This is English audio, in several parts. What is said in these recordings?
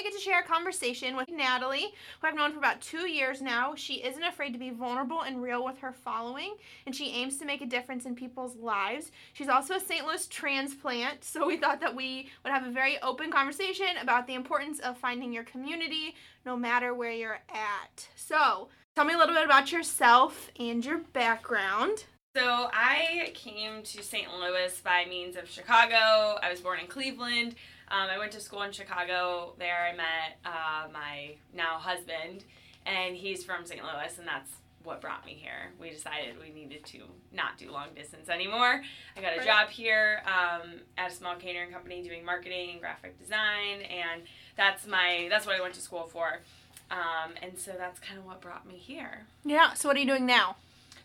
I get to share a conversation with Natalie, who I've known for about two years now. She isn't afraid to be vulnerable and real with her following, and she aims to make a difference in people's lives. She's also a St. Louis transplant, so we thought that we would have a very open conversation about the importance of finding your community no matter where you're at. So, tell me a little bit about yourself and your background. So I came to St. Louis by means of Chicago. I was born in Cleveland. Um, I went to school in Chicago. There I met uh, my now husband, and he's from St. Louis, and that's what brought me here. We decided we needed to not do long distance anymore. I got a job here um, at a small catering company doing marketing and graphic design, and that's my that's what I went to school for. Um, and so that's kind of what brought me here. Yeah, so what are you doing now?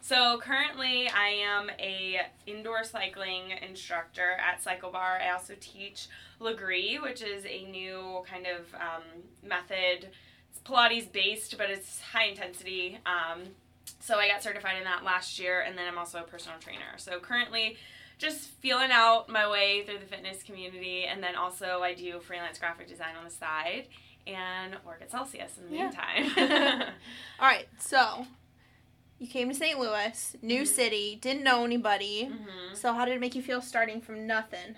So currently, I am a indoor cycling instructor at Cycle Bar. I also teach Lagree, which is a new kind of um, method. It's Pilates based, but it's high intensity. Um, so I got certified in that last year, and then I'm also a personal trainer. So currently, just feeling out my way through the fitness community, and then also I do freelance graphic design on the side and work at Celsius in the Yeah. meantime. All right, so you came to St. Louis, new Mhm. city, didn't know anybody. Mhm. So how did it make you feel starting from nothing?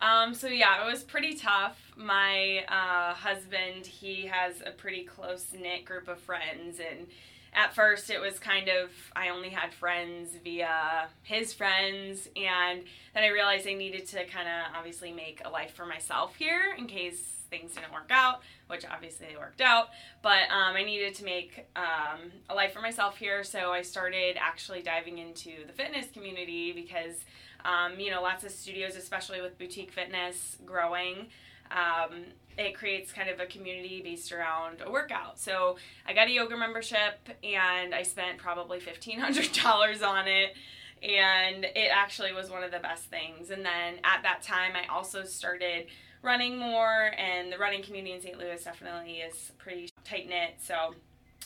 Um, so yeah, it was pretty tough. My uh, husband, he has a pretty close knit group of friends, and at first it was kind of I only had friends via his friends, and then I realized I needed to kind of obviously make a life for myself here in case things didn't work out, which obviously they worked out. But um, I needed to make um, a life for myself here, so I started actually diving into the fitness community because um, you know, lots of studios, especially with boutique fitness growing, um, it creates kind of a community based around a workout. So I got a yoga membership and I spent probably $1,500 on it. And it actually was one of the best things. And then at that time, I also started running more, and the running community in St. Louis definitely is pretty tight knit. So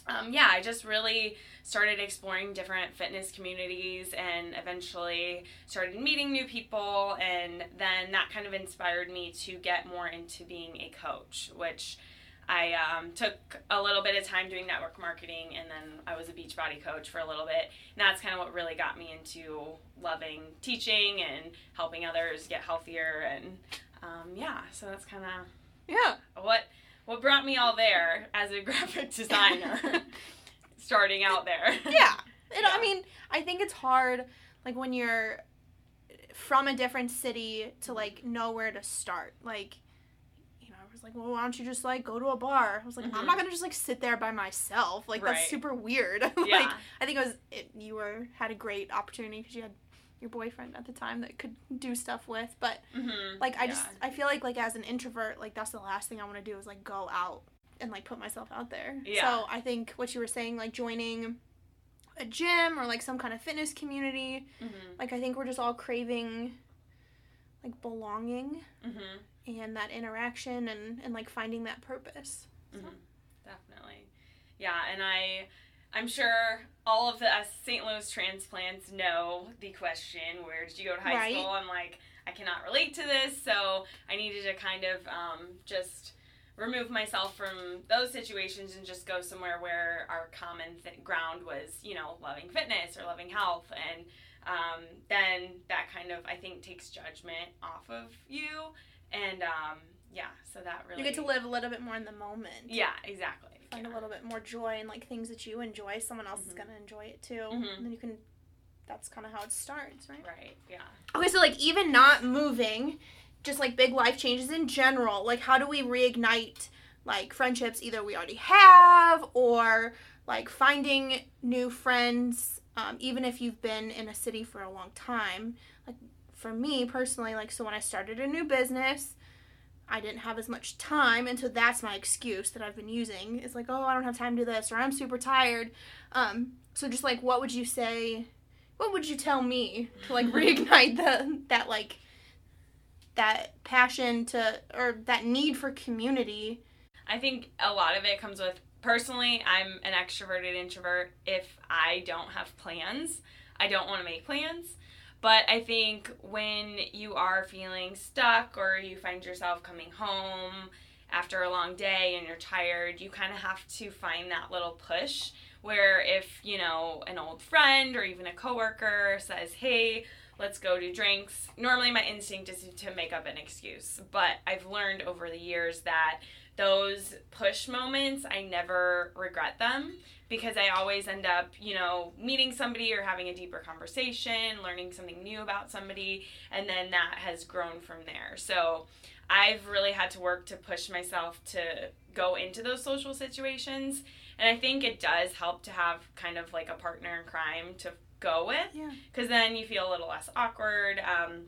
um, yeah, I just really started exploring different fitness communities and eventually started meeting new people. And then that kind of inspired me to get more into being a coach, which I um, took a little bit of time doing network marketing and then I was a Beachbody coach for a little bit. And that's kind of what really got me into loving teaching and helping others get healthier. And um, yeah, so that's kind of Yeah. what what brought me all there as a graphic designer starting out there yeah. It, I mean, I think it's hard, like when you're from a different city to like know where to start. Like, you know, I was like, well, why don't you just like go to a bar? I was like, I'm Mhm. not gonna just like sit there by myself. Like Right. that's super weird. like, yeah I think it was it, you were had a great opportunity because you had your boyfriend at the time that could do stuff with. But mm-hmm. like I just I feel like like as an introvert, like that's the last thing I want to do is like go out and like put myself out there. Yeah. So I think what you were saying, like joining a gym or like some kind of fitness community, mm-hmm. like I think we're just all craving like belonging Mm-hmm. and that interaction and and like finding that purpose. So- Mm-hmm. definitely yeah and i i'm sure all of the us st louis transplants know the question where did you go to high Right. school i'm like i cannot relate to this so i needed to kind of um, just remove myself from those situations and just go somewhere where our common th- ground was you know loving fitness or loving health and um, then that kind of i think takes judgment off of you and um, yeah so that really You get to live a little bit more in the moment. yeah exactly Find yeah. a little bit more joy in like things that you enjoy. Someone else is Mhm. gonna enjoy it too. Mhm. And then you can. That's kind of how it starts, right? Right. Yeah. Okay, so like even not moving, just like big life changes in general, like how do we reignite like friendships either we already have or like finding new friends um, even if you've been in a city for a long time like for me personally like so when i started a new business i didn't have as much time and so that's my excuse that i've been using it's like oh i don't have time to do this or i'm super tired um, so just like what would you say what would you tell me to like reignite the that like that passion to or that need for community I think a lot of it comes with personally, I'm an extroverted introvert. If I don't have plans, I don't want to make plans. But I think when you are feeling stuck or you find yourself coming home after a long day and you're tired, you kind of have to find that little push where if, you know, an old friend or even a coworker says, "Hey, let's go do drinks." Normally my instinct is to make up an excuse, but I've learned over the years that those push moments, I never regret them because I always end up, you know, meeting somebody or having a deeper conversation, learning something new about somebody, and then that has grown from there. So I've really had to work to push myself to go into those social situations. And I think it does help to have kind of like a partner in crime to go with. Yeah. Because then you feel a little less awkward. Um,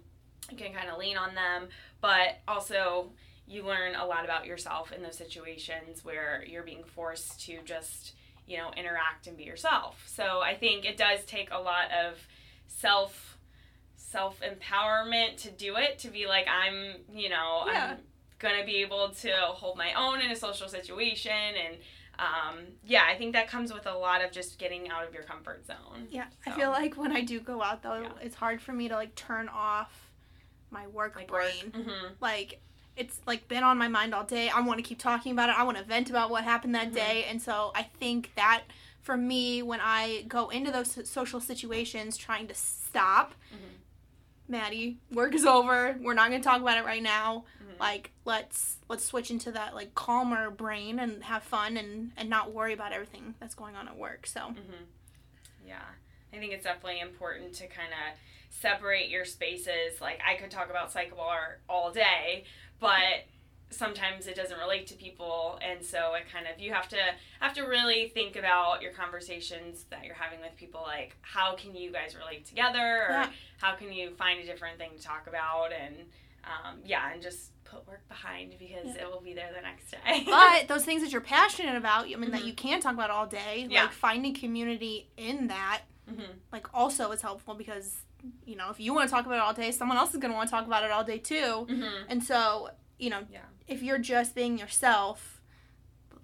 you can kind of lean on them. But also, you learn a lot about yourself in those situations where you're being forced to just you know, interact and be yourself. So I think it does take a lot of self self empowerment to do it, to be like I'm, you know, Yeah. I'm gonna be able to hold my own in a social situation and um, yeah, I think that comes with a lot of just getting out of your comfort zone. Yeah, I feel like when I do go out though, Yeah. it's hard for me to like turn off my work Like brain. hmm Like it's like been on my mind all day. I want to keep talking about it. I want to vent about what happened that Mhm. day. And so I think that for me when I go into those social situations trying to stop, Mhm. Maddie, work is over. We're not going to talk about it right now. Mhm. Like let's let's switch into that like calmer brain and have fun and and not worry about everything that's going on at work. So hmm Yeah, I think it's definitely important to kind of separate your spaces. Like I could talk about Cycle Bar all day, but sometimes it doesn't relate to people, and so it kind of you have to have to really think about your conversations that you're having with people. Like how can you guys relate together, or Yeah. how can you find a different thing to talk about, and um, yeah, and just put work behind because it will be there the next day. but those things that you're passionate about, I mean, that Mhm. you can talk about all day, Yeah. like finding community in that, hmm like also is helpful because, you know, if you want to talk about it all day, someone else is going to want to talk about it all day too. hmm And so, you know, Yeah. if you're just being yourself,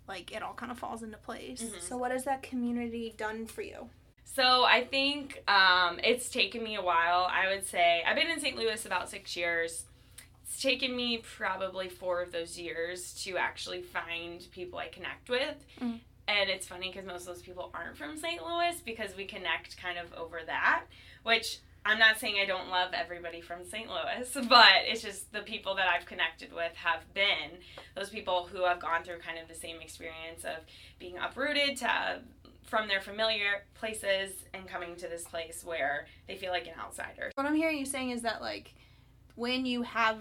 like it all kind of falls into place. Mhm. So, what has that community done for you? So I think um, it's taken me a while. I would say I've been in St. Louis about six years. It's taken me probably four of those years to actually find people I connect with. Mhm. And it's funny because most of those people aren't from St. Louis because we connect kind of over that, which I'm not saying I don't love everybody from St. Louis, but it's just the people that I've connected with have been those people who have gone through kind of the same experience of being uprooted to uh, from their familiar places and coming to this place where they feel like an outsider. What I'm hearing you saying is that, like, when you have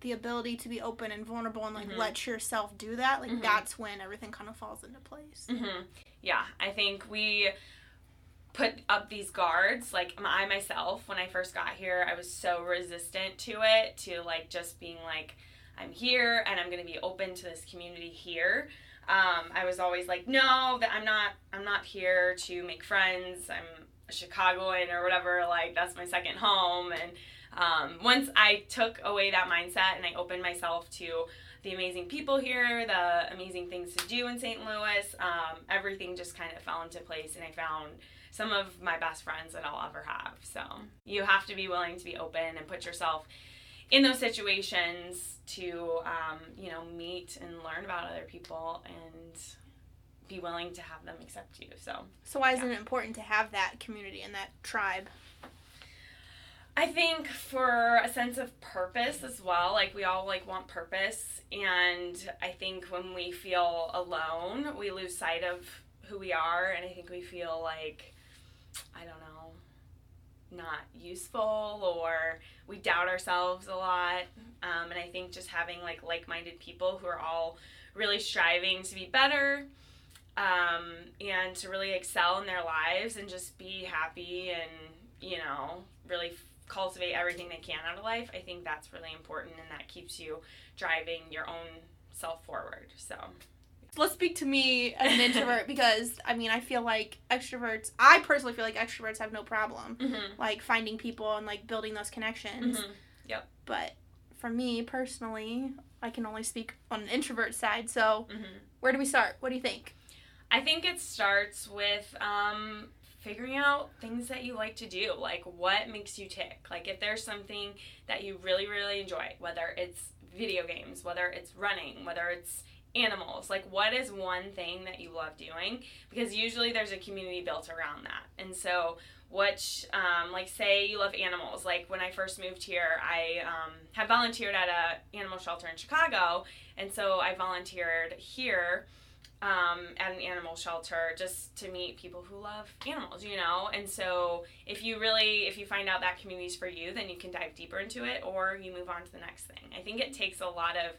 the ability to be open and vulnerable and, like, Mhm. let yourself do that, like, Mhm. that's when everything kind of falls into place. hmm Yeah, I think we put up these guards. Like I myself, when I first got here, I was so resistant to it, to like just being like, I'm here and I'm gonna be open to this community here. Um, I was always like, no, that I'm not. I'm not here to make friends. I'm a Chicagoan or whatever. Like that's my second home. And um, once I took away that mindset and I opened myself to the amazing people here, the amazing things to do in St. Louis, um, everything just kind of fell into place, and I found some of my best friends that I'll ever have. So you have to be willing to be open and put yourself in those situations to, um, you know, meet and learn about other people and be willing to have them accept you. So So, why isn't it important to have that community and that tribe? I think for a sense of purpose as well, like we all like want purpose and I think when we feel alone, we lose sight of who we are and I think we feel like I don't know, not useful or we doubt ourselves a lot. Um, and I think just having like like-minded people who are all really striving to be better um, and to really excel in their lives and just be happy and you know really cultivate everything they can out of life i think that's really important and that keeps you driving your own self forward so Let's speak to me as an introvert because I mean I feel like extroverts. I personally feel like extroverts have no problem mm-hmm. like finding people and like building those connections. Mm-hmm. But for me personally, I can only speak on an introvert side. So Mm-hmm. where do we start? What do you think? i think it starts with um, figuring out things that you like to do like what makes you tick like if there's something that you really really enjoy whether it's video games, whether it's running, whether it's animals. Like, what is one thing that you love doing? Because usually there's a community built around that. And so, which, um, like, say you love animals. Like, when I first moved here, I um, have volunteered at a animal shelter in Chicago. And so I volunteered here um, at an animal shelter just to meet people who love animals, you know? And so if you really, if you find out that community's for you, then you can dive deeper into it or you move on to the next thing. I think it takes a lot of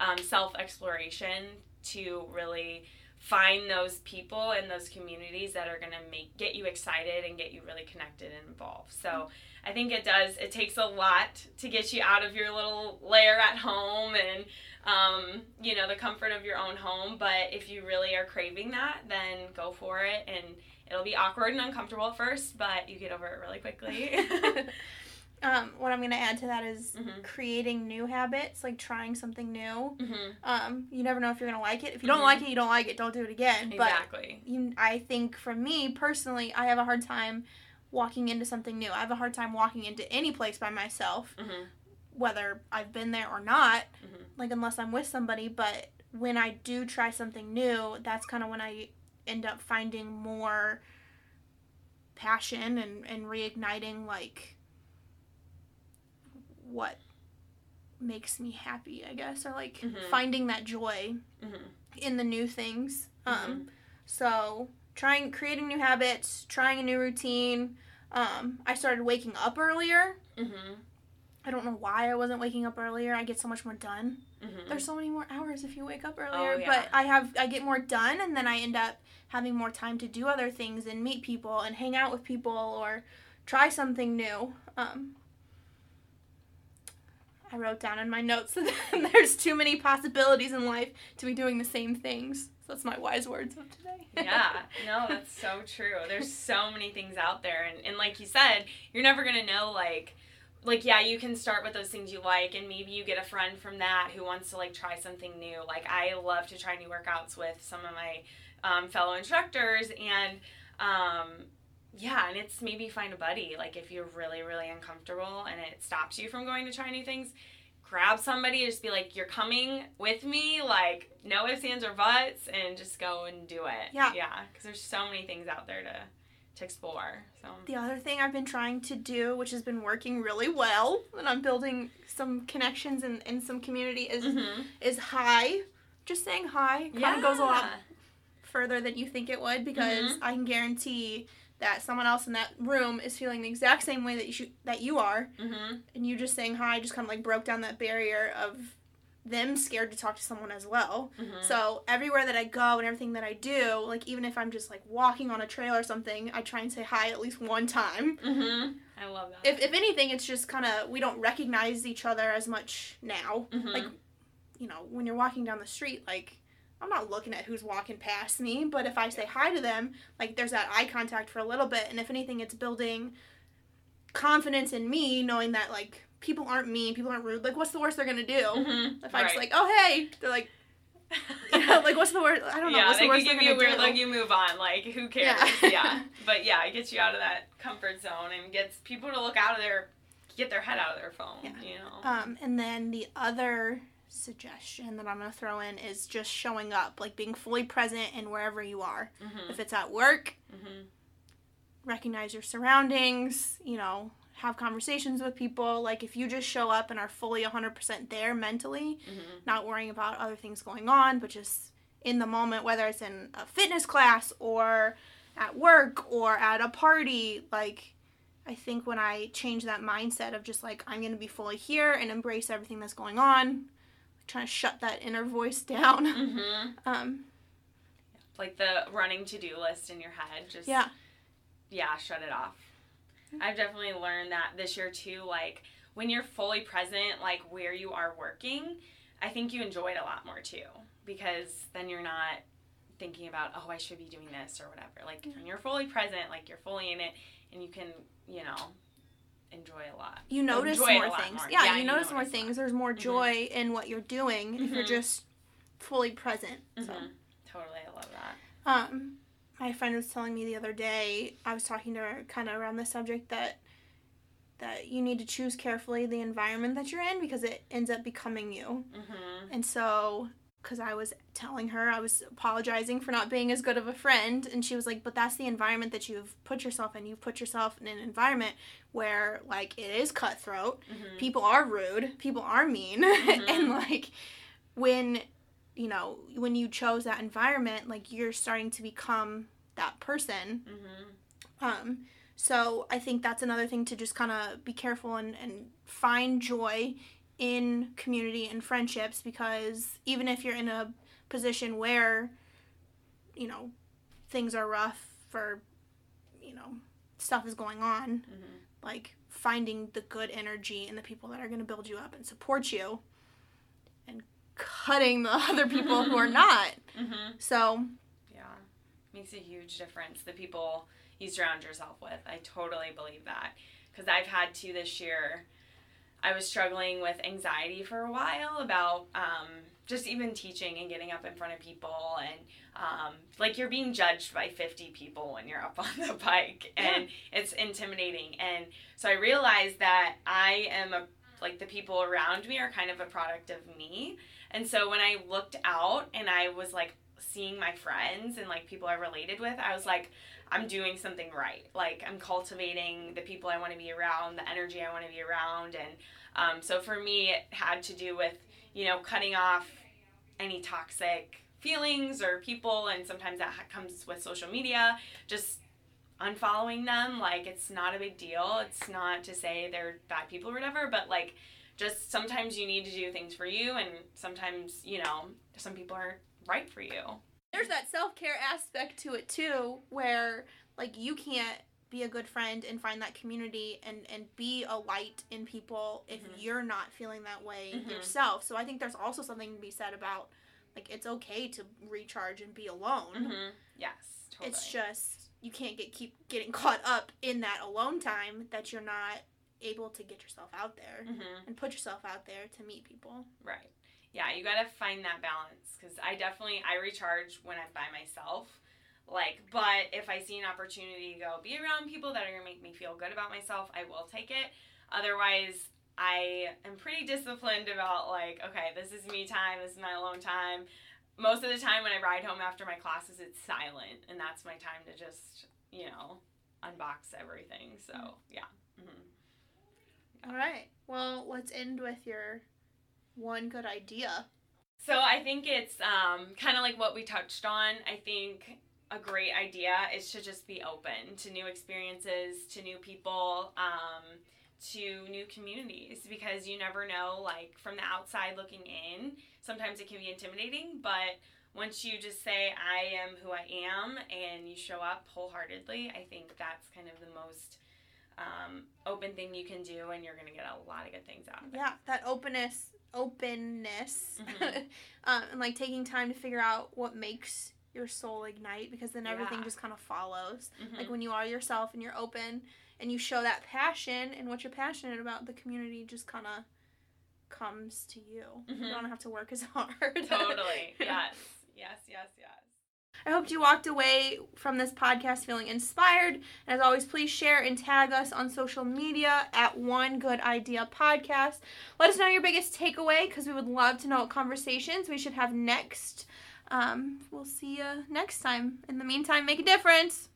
um, self exploration to really find those people and those communities that are going to make get you excited and get you really connected and involved. So I think it does. It takes a lot to get you out of your little lair at home and um, you know the comfort of your own home. But if you really are craving that, then go for it and. It'll be awkward and uncomfortable at first, but you get over it really quickly. um, what I'm gonna add to that is Mhm. creating new habits, like trying something new. hmm Um, you never know if you're gonna like it. If you don't like it, you don't like it. Don't do it again. Exactly. But you, I think for me personally, I have a hard time walking into something new. I have a hard time walking into any place by myself, hmm whether I've been there or not. Mhm. Like unless I'm with somebody. But when I do try something new, that's kind of when I end up finding more passion and and reigniting like what makes me happy, I guess, or like Mhm. finding that joy hmm in the new things. Mm-hmm. Um, so trying creating new habits, trying a new routine. Um, I started waking up earlier. hmm I don't know why I wasn't waking up earlier. I get so much more done. hmm There's so many more hours if you wake up earlier, Oh, yeah. but I have I get more done and then I end up having more time to do other things and meet people and hang out with people or try something new. Um, I wrote down in my notes that there's too many possibilities in life to be doing the same things. So that's my wise words of today. yeah, no, that's so true. There's so many things out there, and, and like you said, you're never gonna know like. Like yeah, you can start with those things you like, and maybe you get a friend from that who wants to like try something new. Like I love to try new workouts with some of my um, fellow instructors, and um, yeah, and it's maybe find a buddy. Like if you're really really uncomfortable and it stops you from going to try new things, grab somebody and just be like, "You're coming with me." Like no ifs, ands, or buts, and just go and do it. Yeah. yeah, because there's so many things out there to to explore. So The other thing I've been trying to do, which has been working really well, and I'm building some connections and, in some community, is mm-hmm. is hi. Just saying hi kind of goes a lot further than you think it would because Mhm. I can guarantee that someone else in that room is feeling the exact same way that you should, that you are, Mm-hmm. and you just saying hi just kind of like broke down that barrier of them scared to talk to someone as well. Mm-hmm. So everywhere that I go and everything that I do, like even if I'm just like walking on a trail or something, I try and say hi at least one time. Mm-hmm. I love that. If, if anything, it's just kind of we don't recognize each other as much now. Mhm. Like, you know, when you're walking down the street, like I'm not looking at who's walking past me, but if I say hi to them, like there's that eye contact for a little bit, and if anything, it's building confidence in me, knowing that like people aren't mean, people aren't rude. Like, what's the worst they're gonna do? Mhm. If I just Right. like, oh hey, they're like, you know, like what's the worst? I don't know. yeah, what's they the worst can give you a weird look. You move on. Like, who cares? Yeah. Yeah. But yeah, it gets you out of that comfort zone and gets people to look out of their, get their head out of their phone. Yeah. You know. Um, and then the other suggestion that I'm gonna throw in is just showing up, like being fully present in wherever you are. mm-hmm. If it's at work, Mm-hmm. recognize your surroundings, you know, have conversations with people. Like if you just show up and are fully 100% there mentally, Mm-hmm. not worrying about other things going on, but just in the moment, whether it's in a fitness class or at work or at a party, like I think when I change that mindset of just like I'm going to be fully here and embrace everything that's going on, trying to shut that inner voice down. Mm-hmm. Um, Like the running to do list in your head. Just yeah. yeah, shut it off. I've definitely learned that this year too. Like when you're fully present, like where you are working, I think you enjoy it a lot more too because then you're not thinking about oh I should be doing this or whatever. Like when you're fully present, like you're fully in it, and you can you know enjoy a lot. You notice more things. more. Yeah, Yeah, you, you notice more notice lot. things. There's more Mhm. joy in what you're doing if you're Mhm. just fully present. So. Mhm. Totally, I love that. Um, my friend was telling me the other day, I was talking to her kind of around the subject that that you need to choose carefully the environment that you're in because it ends up becoming you. Mhm. And so, because I was telling her, I was apologizing for not being as good of a friend, and she was like, But that's the environment that you've put yourself in. You've put yourself in an environment where, like, it is cutthroat. Mhm. People are rude. People are mean. Mhm. and, like, when, you know, when you chose that environment, like, you're starting to become that person. Mhm. Um, so I think that's another thing to just kind of be careful and, and find joy in community and friendships because even if you're in a position where, you know, things are rough or, you know, stuff is going on, Mhm. like finding the good energy and the people that are going to build you up and support you and cutting the other people who are not. Mhm. So, Yeah. Makes a huge difference. The people you surround yourself with. I totally believe that. Because I've had to this year. I was struggling with anxiety for a while about um, just even teaching and getting up in front of people. And um, like you're being judged by 50 people when you're up on the bike. And it's intimidating. And so I realized that I am a like the people around me are kind of a product of me. And so when I looked out and I was like seeing my friends and like people I related with, I was like, I'm doing something right. Like I'm cultivating the people I want to be around, the energy I want to be around, and um, so for me, it had to do with you know cutting off any toxic feelings or people, and sometimes that comes with social media. Just unfollowing them, like it's not a big deal. It's not to say they're bad people or whatever, but like just sometimes you need to do things for you, and sometimes you know some people aren't right for you. There's that self-care aspect to it too where like you can't be a good friend and find that community and and be a light in people if Mhm. you're not feeling that way Mhm. yourself so i think there's also something to be said about like it's okay to recharge and be alone Mm-hmm. Yes, totally. it's just you can't get keep getting caught up in that alone time that you're not able to get yourself out there hmm and put yourself out there to meet people Right. Yeah, you gotta find that balance because I definitely I recharge when I'm by myself. Like, but if I see an opportunity to go be around people that are gonna make me feel good about myself, I will take it. Otherwise, I am pretty disciplined about like, okay, this is me time, this is my alone time. Most of the time when I ride home after my classes, it's silent, and that's my time to just, you know, unbox everything. So yeah. hmm all right well let's end with your one good idea So I think it's um, kind of like what we touched on. I think a great idea is to just be open to new experiences, to new people, um, to new communities because you never know. Like from the outside looking in, sometimes it can be intimidating, but once you just say I am who I am and you show up wholeheartedly, I think that's kind of the most um, open thing you can do, and you're gonna get a lot of good things out of it. yeah that openness openness Mhm. um, and like taking time to figure out what makes your soul ignite because then everything Yeah. just kind of follows Mhm. like when you are yourself and you're open and you show that passion and what you're passionate about the community just kind of comes to you Mhm. you don't have to work as hard totally. Yes. Yes. Yes. Yes. I hope you walked away from this podcast feeling inspired. And as always, please share and tag us on social media at One Good Idea Podcast. Let us know your biggest takeaway because we would love to know what conversations we should have next. Um, we'll see you next time. In the meantime, make a difference.